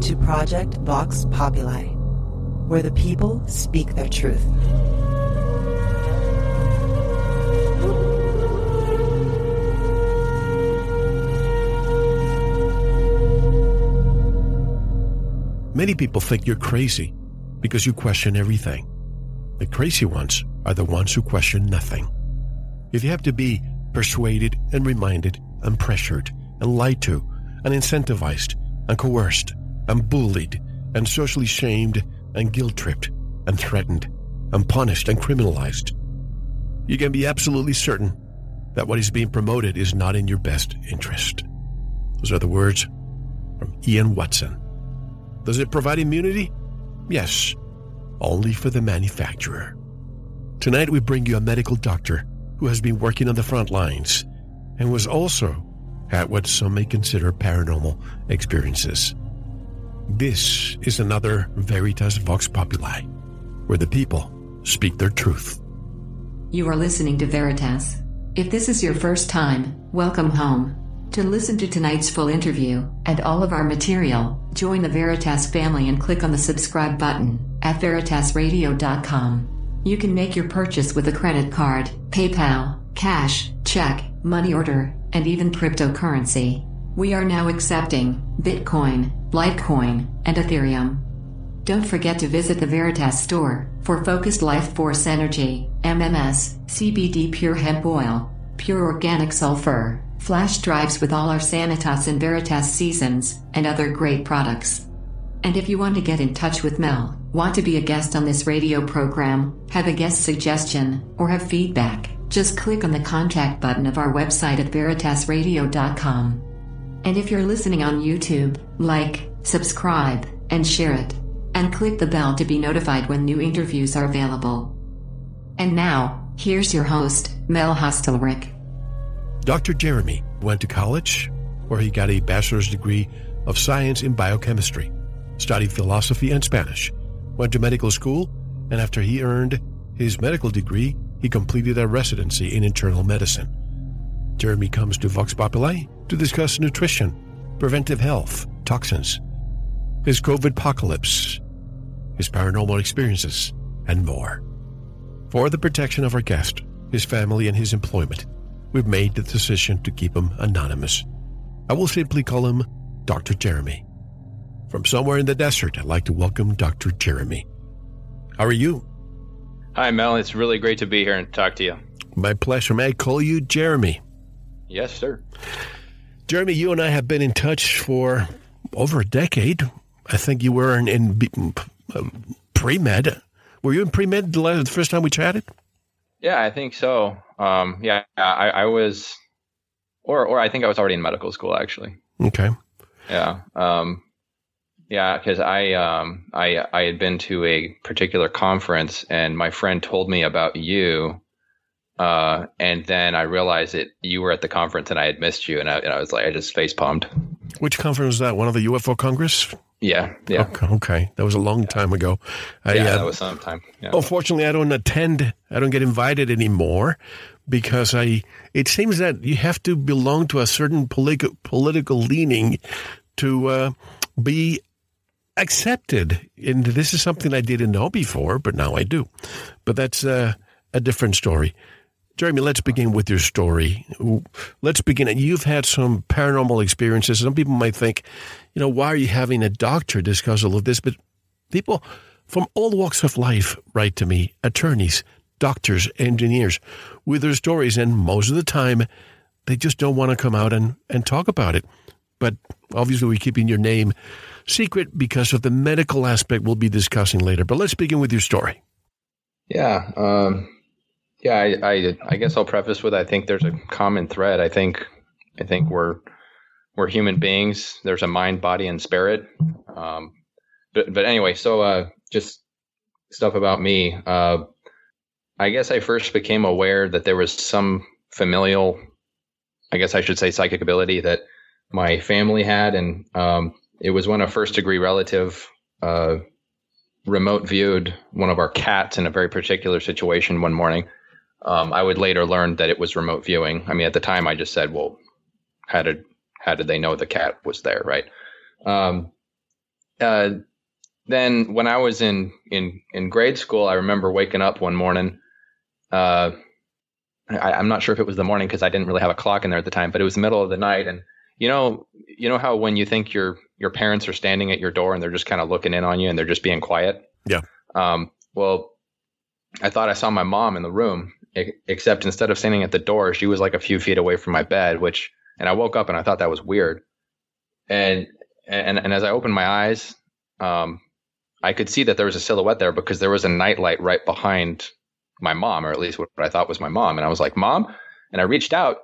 to Project Vox Populi, where the people speak their truth. Many people think you're crazy because you question everything. The crazy ones are the ones who question nothing. If you have to be persuaded and reminded and pressured and lied to and incentivized and coerced and bullied and socially shamed and guilt tripped and threatened and punished and criminalized, you can be absolutely certain that what is being promoted is not in your best interest. Those are the words from Ian Watson. Does it provide immunity? Yes, only for the manufacturer. Tonight we bring you a medical doctor who has been working on the front lines and was also at what some may consider paranormal experiences. This is another Veritas Vox Populi, where the people speak their truth. You are listening to Veritas. If this is your first time, welcome home. To listen to tonight's full interview and all of our material, join the Veritas family and click on the subscribe button at veritasradio.com. You can make your purchase with a credit card, PayPal, cash, check, money order, and even cryptocurrency. We are now accepting Bitcoin, Litecoin, and Ethereum. Don't forget to visit the Veritas store for focused life force energy, MMS, CBD pure hemp oil, pure organic sulfur, flash drives with all our Sanitas and Veritas seasons, and other great products. And if you want to get in touch with Mel, want to be a guest on this radio program, have a guest suggestion, or have feedback, just click on the contact button of our website at veritasradio.com. And if you're listening on YouTube, like, subscribe, and share it. And click the bell to be notified when new interviews are available. And now, here's your host, Mel Hostelrick. Dr. Jeremy went to college, where he got a bachelor's degree of science in biochemistry, studied philosophy and Spanish, went to medical school, and after he earned his medical degree, he completed a residency in internal medicine. Jeremy comes to Vox Populi to discuss nutrition, preventive health, toxins, his COVID apocalypse, his paranormal experiences, and more. For the protection of our guest, his family, and his employment, we've made the decision to keep him anonymous. I will simply call him Dr. Jeremy. From somewhere in the desert, I'd like to welcome Dr. Jeremy. How are you? Hi, Mel. It's really great to be here and talk to you. My pleasure. May I call you Jeremy? Yes, sir. Jeremy, you and I have been in touch for over a decade. I think you were in, in um, pre med. Were you in pre med the, the first time we chatted? Yeah, I think so. Um, yeah, I, I, was, or or I think I was already in medical school actually. Okay. Yeah. Um, yeah, because I um I I had been to a particular conference and my friend told me about you, uh, and then I realized that you were at the conference and I had missed you, and I, and I was like, I just face palmed. Which conference was that? One of the UFO Congress? Yeah, yeah. Okay, okay. that was a long time ago. I, yeah, uh, that was some time. Yeah. Unfortunately, I don't attend. I don't get invited anymore because I. It seems that you have to belong to a certain politi- political leaning to uh, be accepted. And this is something I didn't know before, but now I do. But that's uh, a different story. Jeremy, let's begin with your story. Let's begin. You've had some paranormal experiences. Some people might think, you know, why are you having a doctor discuss all of this? But people from all walks of life write to me attorneys, doctors, engineers with their stories. And most of the time, they just don't want to come out and, and talk about it. But obviously, we're keeping your name secret because of the medical aspect we'll be discussing later. But let's begin with your story. Yeah. Um, yeah, I, I, I guess I'll preface with I think there's a common thread. I think I think we're we're human beings. There's a mind, body, and spirit. Um, but but anyway, so uh, just stuff about me. Uh, I guess I first became aware that there was some familial, I guess I should say, psychic ability that my family had, and um, it was when a first degree relative uh, remote viewed one of our cats in a very particular situation one morning. Um, I would later learn that it was remote viewing. I mean, at the time, I just said, "Well, how did how did they know the cat was there?" Right. Um, uh, then when I was in in in grade school, I remember waking up one morning. Uh, I, am not sure if it was the morning because I didn't really have a clock in there at the time, but it was the middle of the night, and you know, you know how when you think your your parents are standing at your door and they're just kind of looking in on you and they're just being quiet. Yeah. Um, well, I thought I saw my mom in the room, except instead of standing at the door, she was like a few feet away from my bed, which, and I woke up and I thought that was weird. And, and, and as I opened my eyes, um, I could see that there was a silhouette there because there was a nightlight right behind my mom, or at least what I thought was my mom. And I was like, Mom. And I reached out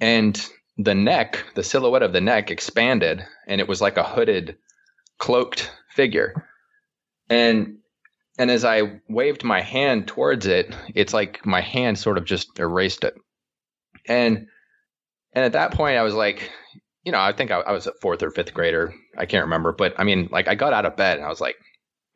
and the neck, the silhouette of the neck expanded and it was like a hooded, cloaked figure. And and as I waved my hand towards it, it's like my hand sort of just erased it. And and at that point I was like, you know, I think I, I was a fourth or fifth grader. I can't remember. But I mean, like I got out of bed and I was like,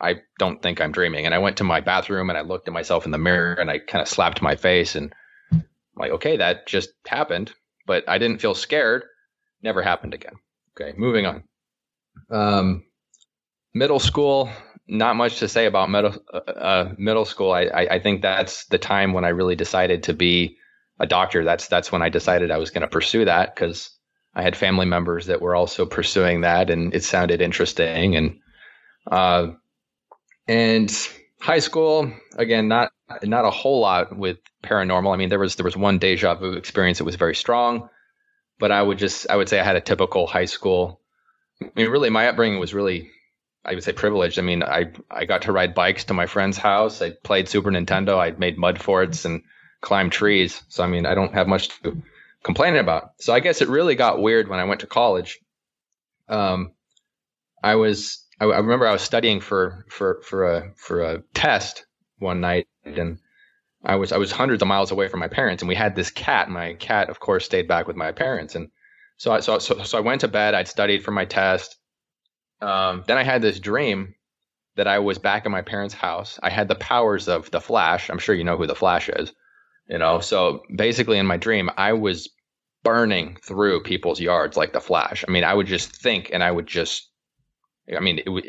I don't think I'm dreaming. And I went to my bathroom and I looked at myself in the mirror and I kind of slapped my face and I'm like, okay, that just happened but I didn't feel scared. Never happened again. Okay, moving on. Um, middle school, not much to say about middle uh, uh, middle school. I, I, I think that's the time when I really decided to be a doctor. That's that's when I decided I was going to pursue that because I had family members that were also pursuing that, and it sounded interesting. And uh, and high school again, not not a whole lot with paranormal. I mean, there was there was one deja vu experience that was very strong, but I would just I would say I had a typical high school. I mean, really, my upbringing was really I would say privileged. I mean, I I got to ride bikes to my friend's house. I played Super Nintendo. I made mud forts and climbed trees. So I mean, I don't have much to complain about. So I guess it really got weird when I went to college. Um, I was I, I remember I was studying for for for a for a test one night and I was I was hundreds of miles away from my parents, and we had this cat. My cat, of course, stayed back with my parents, and so I so so, so I went to bed. I'd studied for my test. Um, then I had this dream that I was back in my parents' house. I had the powers of the Flash. I'm sure you know who the Flash is. You know, so basically in my dream, I was burning through people's yards like the Flash. I mean, I would just think, and I would just I mean, it was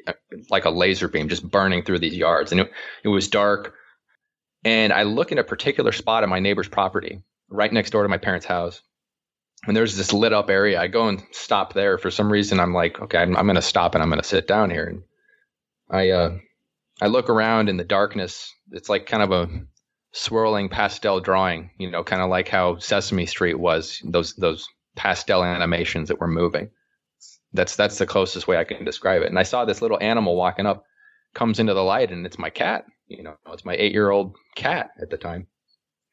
like a laser beam just burning through these yards. And it, it was dark. And I look in a particular spot on my neighbor's property, right next door to my parents' house. And there's this lit up area. I go and stop there. For some reason, I'm like, okay, I'm, I'm going to stop and I'm going to sit down here. And I, uh, I look around in the darkness. It's like kind of a swirling pastel drawing, you know, kind of like how Sesame Street was, those, those pastel animations that were moving. That's, that's the closest way I can describe it. And I saw this little animal walking up, comes into the light, and it's my cat you know, it's my eight year old cat at the time.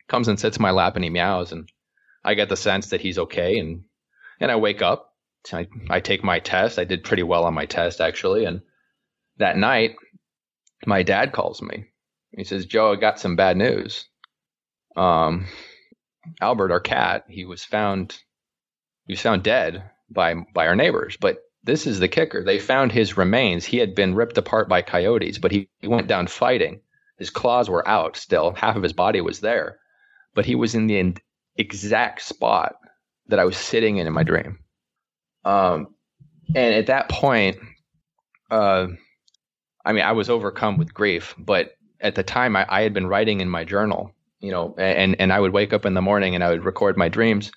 Comes and sits in my lap and he meows and I get the sense that he's okay and and I wake up. I, I take my test. I did pretty well on my test actually. And that night, my dad calls me. He says, Joe, I got some bad news. Um, Albert, our cat, he was found he was found dead by by our neighbors, but this is the kicker. They found his remains. He had been ripped apart by coyotes, but he, he went down fighting. His claws were out still. Half of his body was there, but he was in the exact spot that I was sitting in in my dream. Um, and at that point, uh, I mean, I was overcome with grief, but at the time I, I had been writing in my journal, you know, and, and I would wake up in the morning and I would record my dreams.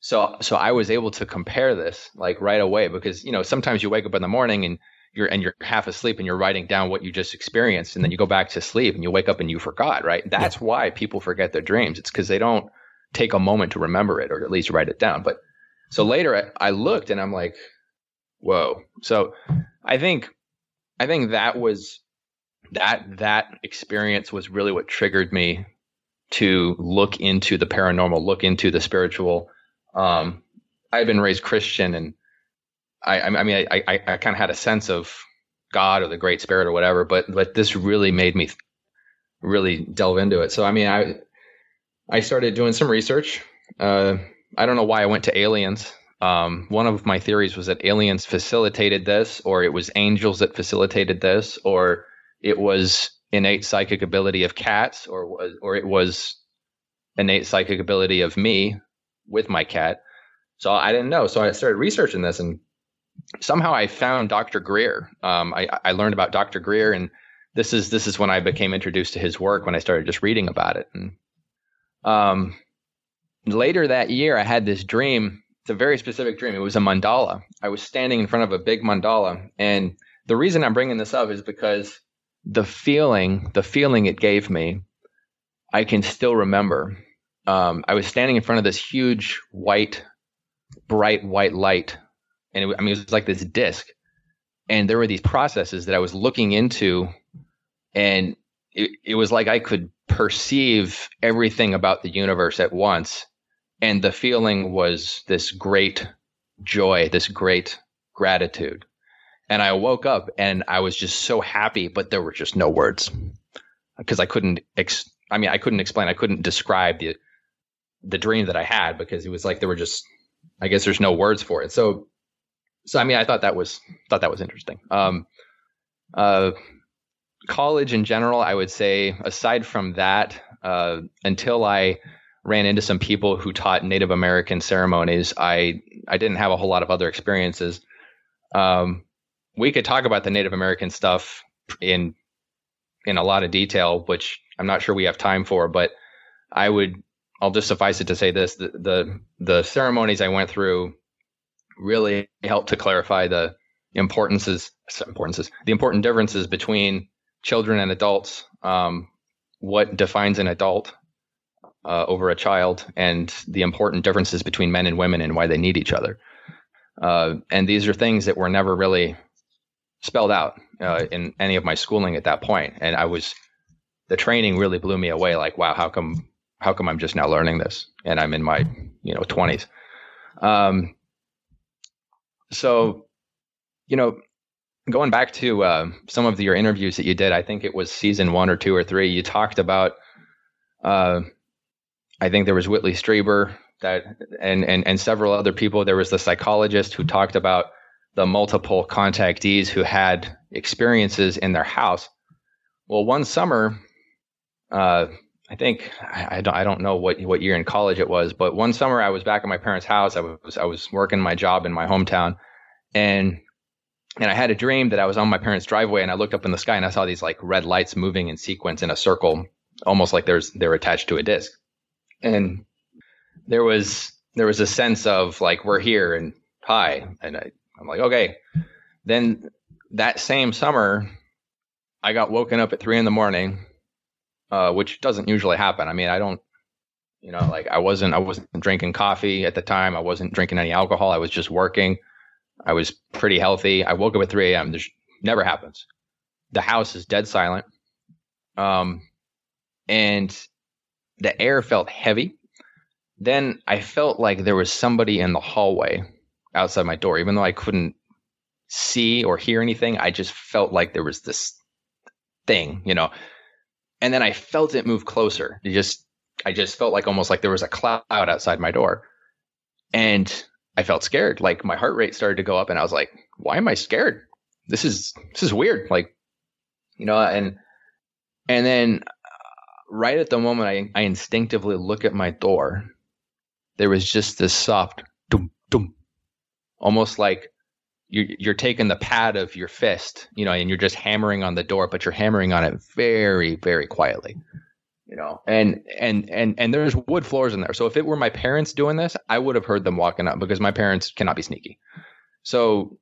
So, so I was able to compare this like right away because, you know, sometimes you wake up in the morning and you're and you're half asleep and you're writing down what you just experienced and then you go back to sleep and you wake up and you forgot right that's yeah. why people forget their dreams it's because they don't take a moment to remember it or at least write it down. But so later I, I looked and i'm like whoa. So i think i think that was that that experience was really what triggered me to look into the paranormal look into the spiritual. Um i've been raised christian and I, I mean, I, I, I kind of had a sense of God or the Great Spirit or whatever, but but this really made me really delve into it. So I mean, I I started doing some research. Uh, I don't know why I went to aliens. Um, one of my theories was that aliens facilitated this, or it was angels that facilitated this, or it was innate psychic ability of cats, or was or it was innate psychic ability of me with my cat. So I didn't know. So I started researching this and somehow I found Dr. Greer. Um, I, I learned about Dr. Greer, and this is this is when I became introduced to his work when I started just reading about it. And um, later that year, I had this dream. It's a very specific dream. It was a mandala. I was standing in front of a big mandala, and the reason I'm bringing this up is because the feeling, the feeling it gave me, I can still remember. Um, I was standing in front of this huge white, bright white light, and it, I mean it was like this disc, and there were these processes that I was looking into, and it, it was like I could perceive everything about the universe at once, and the feeling was this great joy, this great gratitude. And I woke up and I was just so happy, but there were just no words because I couldn't. Ex- I mean, I couldn't explain. I couldn't describe the the dream that I had because it was like there were just. I guess there's no words for it. So, so I mean, I thought that was thought that was interesting. Um, uh, college in general, I would say, aside from that, uh, until I ran into some people who taught Native American ceremonies, I I didn't have a whole lot of other experiences. Um, we could talk about the Native American stuff in in a lot of detail, which I'm not sure we have time for. But I would, I'll just suffice it to say this: the the, the ceremonies I went through really helped to clarify the importances, importances, the important differences between children and adults, um, what defines an adult uh, over a child, and the important differences between men and women and why they need each other. Uh, and these are things that were never really spelled out uh, in any of my schooling at that point. And I was, the training really blew me away. Like, wow, how come, how come I'm just now learning this? And I'm in my, you know, twenties. Um, so, you know, going back to uh, some of your interviews that you did, I think it was season one or two or three. You talked about, uh, I think there was Whitley Strieber that, and and and several other people. There was the psychologist who talked about the multiple contactees who had experiences in their house. Well, one summer, uh, I think I, I, don't I don't know what what year in college it was, but one summer I was back at my parents' house. I was I was working my job in my hometown, and and I had a dream that I was on my parents' driveway, and I looked up in the sky and I saw these like red lights moving in sequence in a circle, almost like there's they're attached to a disc, and there was there was a sense of like we're here and hi, and I I'm like, okay. Then that same summer, I got woken up at three in the morning, uh, which doesn't usually happen. I mean, I don't, you know, like I wasn't, I wasn't drinking coffee at the time. I wasn't drinking any alcohol. I was just working. I was pretty healthy. I woke up at 3 a.m. This never happens. The house is dead silent. Um, and the air felt heavy. Then I felt like there was somebody in the hallway outside my door, even though I couldn't see or hear anything. I just felt like there was this thing, you know. And then I felt it move closer. It just, I just felt like almost like there was a cloud outside my door, and I felt scared. Like my heart rate started to go up, and I was like, "Why am I scared? This is this is weird." Like, you know, and and then uh, right at the moment I, I instinctively look at my door, there was just this soft dum dum almost like you're, you're taking the pad of your fist, you know, and you're just hammering on the door, but you're hammering on it very, very quietly, you know, and, and, and, and there's wood floors in there. So if it were my parents doing this, I would have heard them walking up because my parents cannot be sneaky. So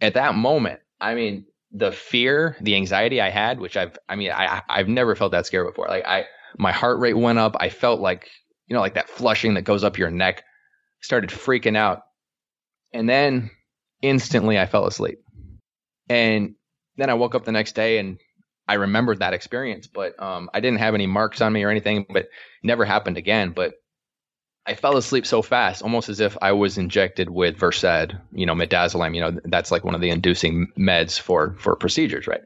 at that moment, I mean, the fear, the anxiety I had, which I've, I mean, I, I've never felt that scared before. Like I, my heart rate went up. I felt like, you know, like that flushing that goes up your neck started freaking out and then instantly I fell asleep. And then I woke up the next day and I remembered that experience, but um, I didn't have any marks on me or anything, but never happened again. But I fell asleep so fast, almost as if I was injected with Versed, you know, midazolam. You know, that's like one of the inducing meds for for procedures, right?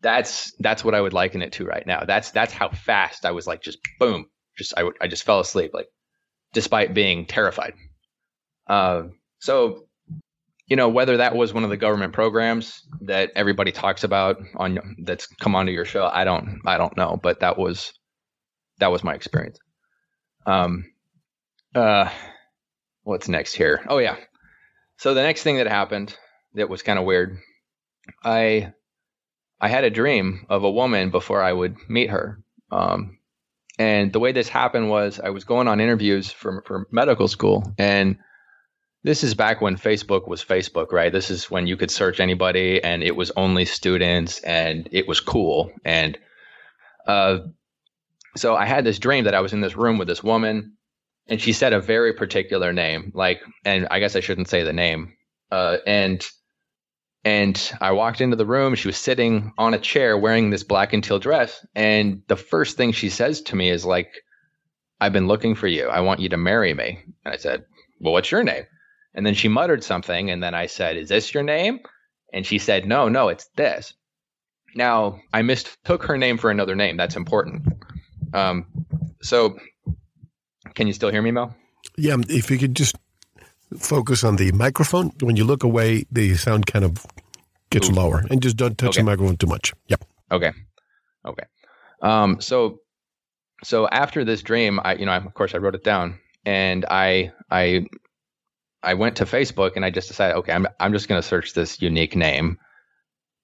That's that's what I would liken it to right now. That's that's how fast I was like just boom, just I I just fell asleep like, despite being terrified. Uh, so, you know, whether that was one of the government programs that everybody talks about on that's come onto your show, I don't, I don't know, but that was, that was my experience. Um, uh, what's next here? Oh yeah. so the next thing that happened that was kind of weird, I I had a dream of a woman before I would meet her. Um, and the way this happened was I was going on interviews for for medical school, and this is back when Facebook was Facebook, right? This is when you could search anybody, and it was only students, and it was cool. And uh, so I had this dream that I was in this room with this woman, and she said a very particular name, like, and I guess I shouldn't say the name. Uh, and and I walked into the room. She was sitting on a chair wearing this black and teal dress. And the first thing she says to me is like, I've been looking for you. I want you to marry me. And I said, Well, what's your name? And then she muttered something. And then I said, Is this your name? And she said, No, no, it's this. Now, I mistook her name for another name. That's important. Um, so, can you still hear me, Mel? Yeah, if you could just focus on the microphone. When you look away, the sound kind of gets Ooh. lower, and just don't touch okay. the microphone too much. Yep. Okay. Okay. Um, so, so after this dream, I, you know, I, of course, I wrote it down, and I, I, I went to Facebook, and I just decided, okay, I'm, I'm just going to search this unique name.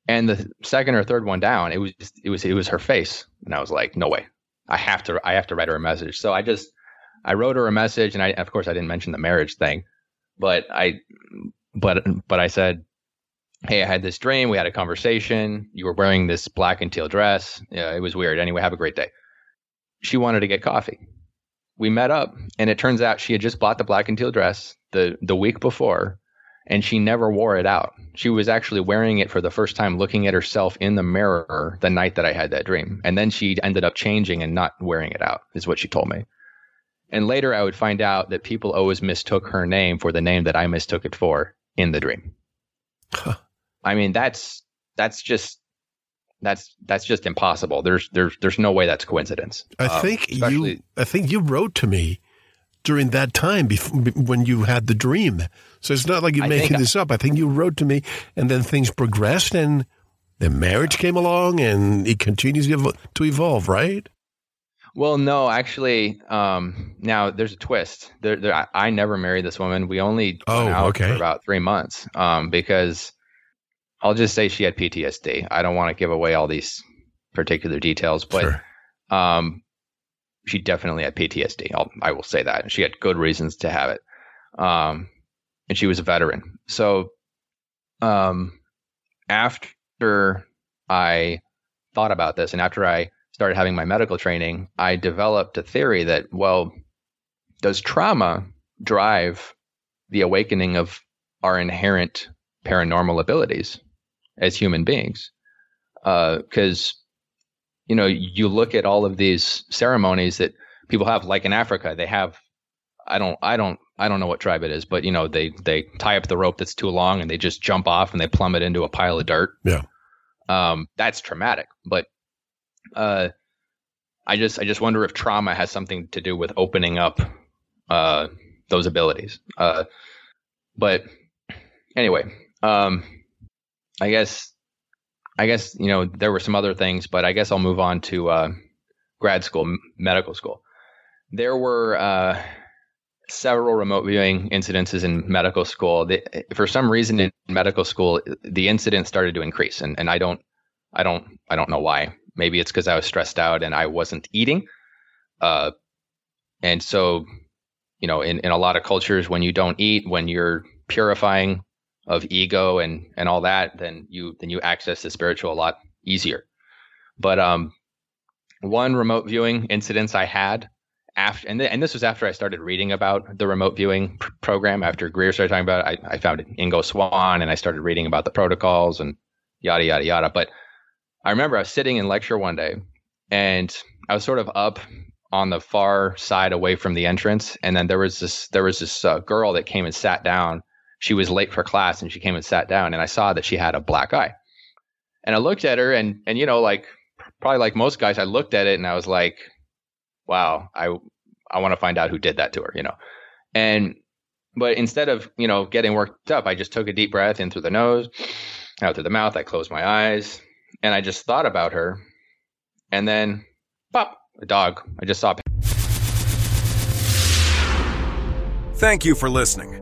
And the second or third one down, it was it was, it was her face, and I was like, no way, I have to, I have to write her a message. So I just, I wrote her a message, and I, of course, I didn't mention the marriage thing but I, but but I said, hey, I had this dream. We had a conversation. You were wearing this black and teal dress. Yeah, it was weird. Anyway, have a great day. She wanted to get coffee. We met up, and it turns out she had just bought the black and teal dress the the week before, and she never wore it out. She was actually wearing it for the first time, looking at herself in the mirror the night that I had that dream, and then she ended up changing and not wearing it out. Is what she told me. And later I would find out that people always mistook her name for the name that I mistook it for in the dream. Huh. I mean, that's that's just that's that's just impossible. There's there's there's no way that's coincidence. I um, think you I think you wrote to me during that time before, when you had the dream. So it's not like you're making this up. I think you wrote to me, and then things progressed, and the marriage came along, and it continues to evolve. Right? Well, no, actually, um, now there's a twist. There, there, I, I, never married this woman. We only oh, out okay. for about three months um, because I'll just say she had PTSD. I don't want to give away all these particular details, but sure. um, she definitely had PTSD. I'll, I will say that. She had good reasons to have it. Um, and she was a veteran. So um, after I thought about this and after I started having my medical training, I developed a theory that, well, does trauma drive the awakening of our inherent paranormal abilities as human beings? Because, uh, you know, you look at all of these ceremonies that people have, like in Africa, they have, I don't, I don't, I don't know what tribe it is, but you know, they they tie up the rope that's too long and they just jump off and they plummet into a pile of dirt. Yeah. Um, that's traumatic. But uh, I just I just wonder if trauma has something to do with opening up uh, those abilities. Uh, but anyway, um, I guess I guess you know there were some other things, but I guess I'll move on to uh, grad school, medical school. There were uh, several remote viewing incidences in medical school. The, for some reason, in medical school, the incidents started to increase, and, and I don't I don't I don't know why. Maybe it's because I was stressed out and I wasn't eating. Uh, and so, you know, in, in a lot of cultures, when you don't eat, when you're purifying of ego and and all that, then you then you access the spiritual a lot easier. But um, one remote viewing incidents I had after, and, th- and this was after I started reading about the remote viewing pr- program. After Greer started talking about it, I, I found Ingo Swann and I started reading about the protocols and yada yada yada. But I remember I was sitting in lecture one day and I was sort of up on the far side away from the entrance and then there was this there was this uh, girl that came and sat down she was late for class and she came and sat down and i saw that she had a black eye and i looked at her and and you know like probably like most guys i looked at it and i was like wow i i want to find out who did that to her you know and but instead of you know getting worked up i just took a deep breath in through the nose out through the mouth i closed my eyes and I just thought about her, and then pop, a dog. I just saw. Thank you for listening.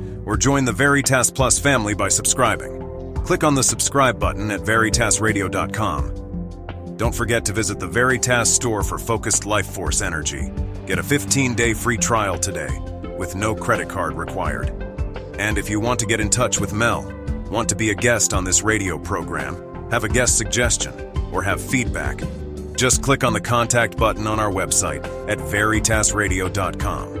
or join the Veritas Plus family by subscribing. Click on the subscribe button at veritasradio.com. Don't forget to visit the Veritas store for focused life force energy. Get a 15 day free trial today with no credit card required. And if you want to get in touch with Mel, want to be a guest on this radio program, have a guest suggestion, or have feedback, just click on the contact button on our website at veritasradio.com.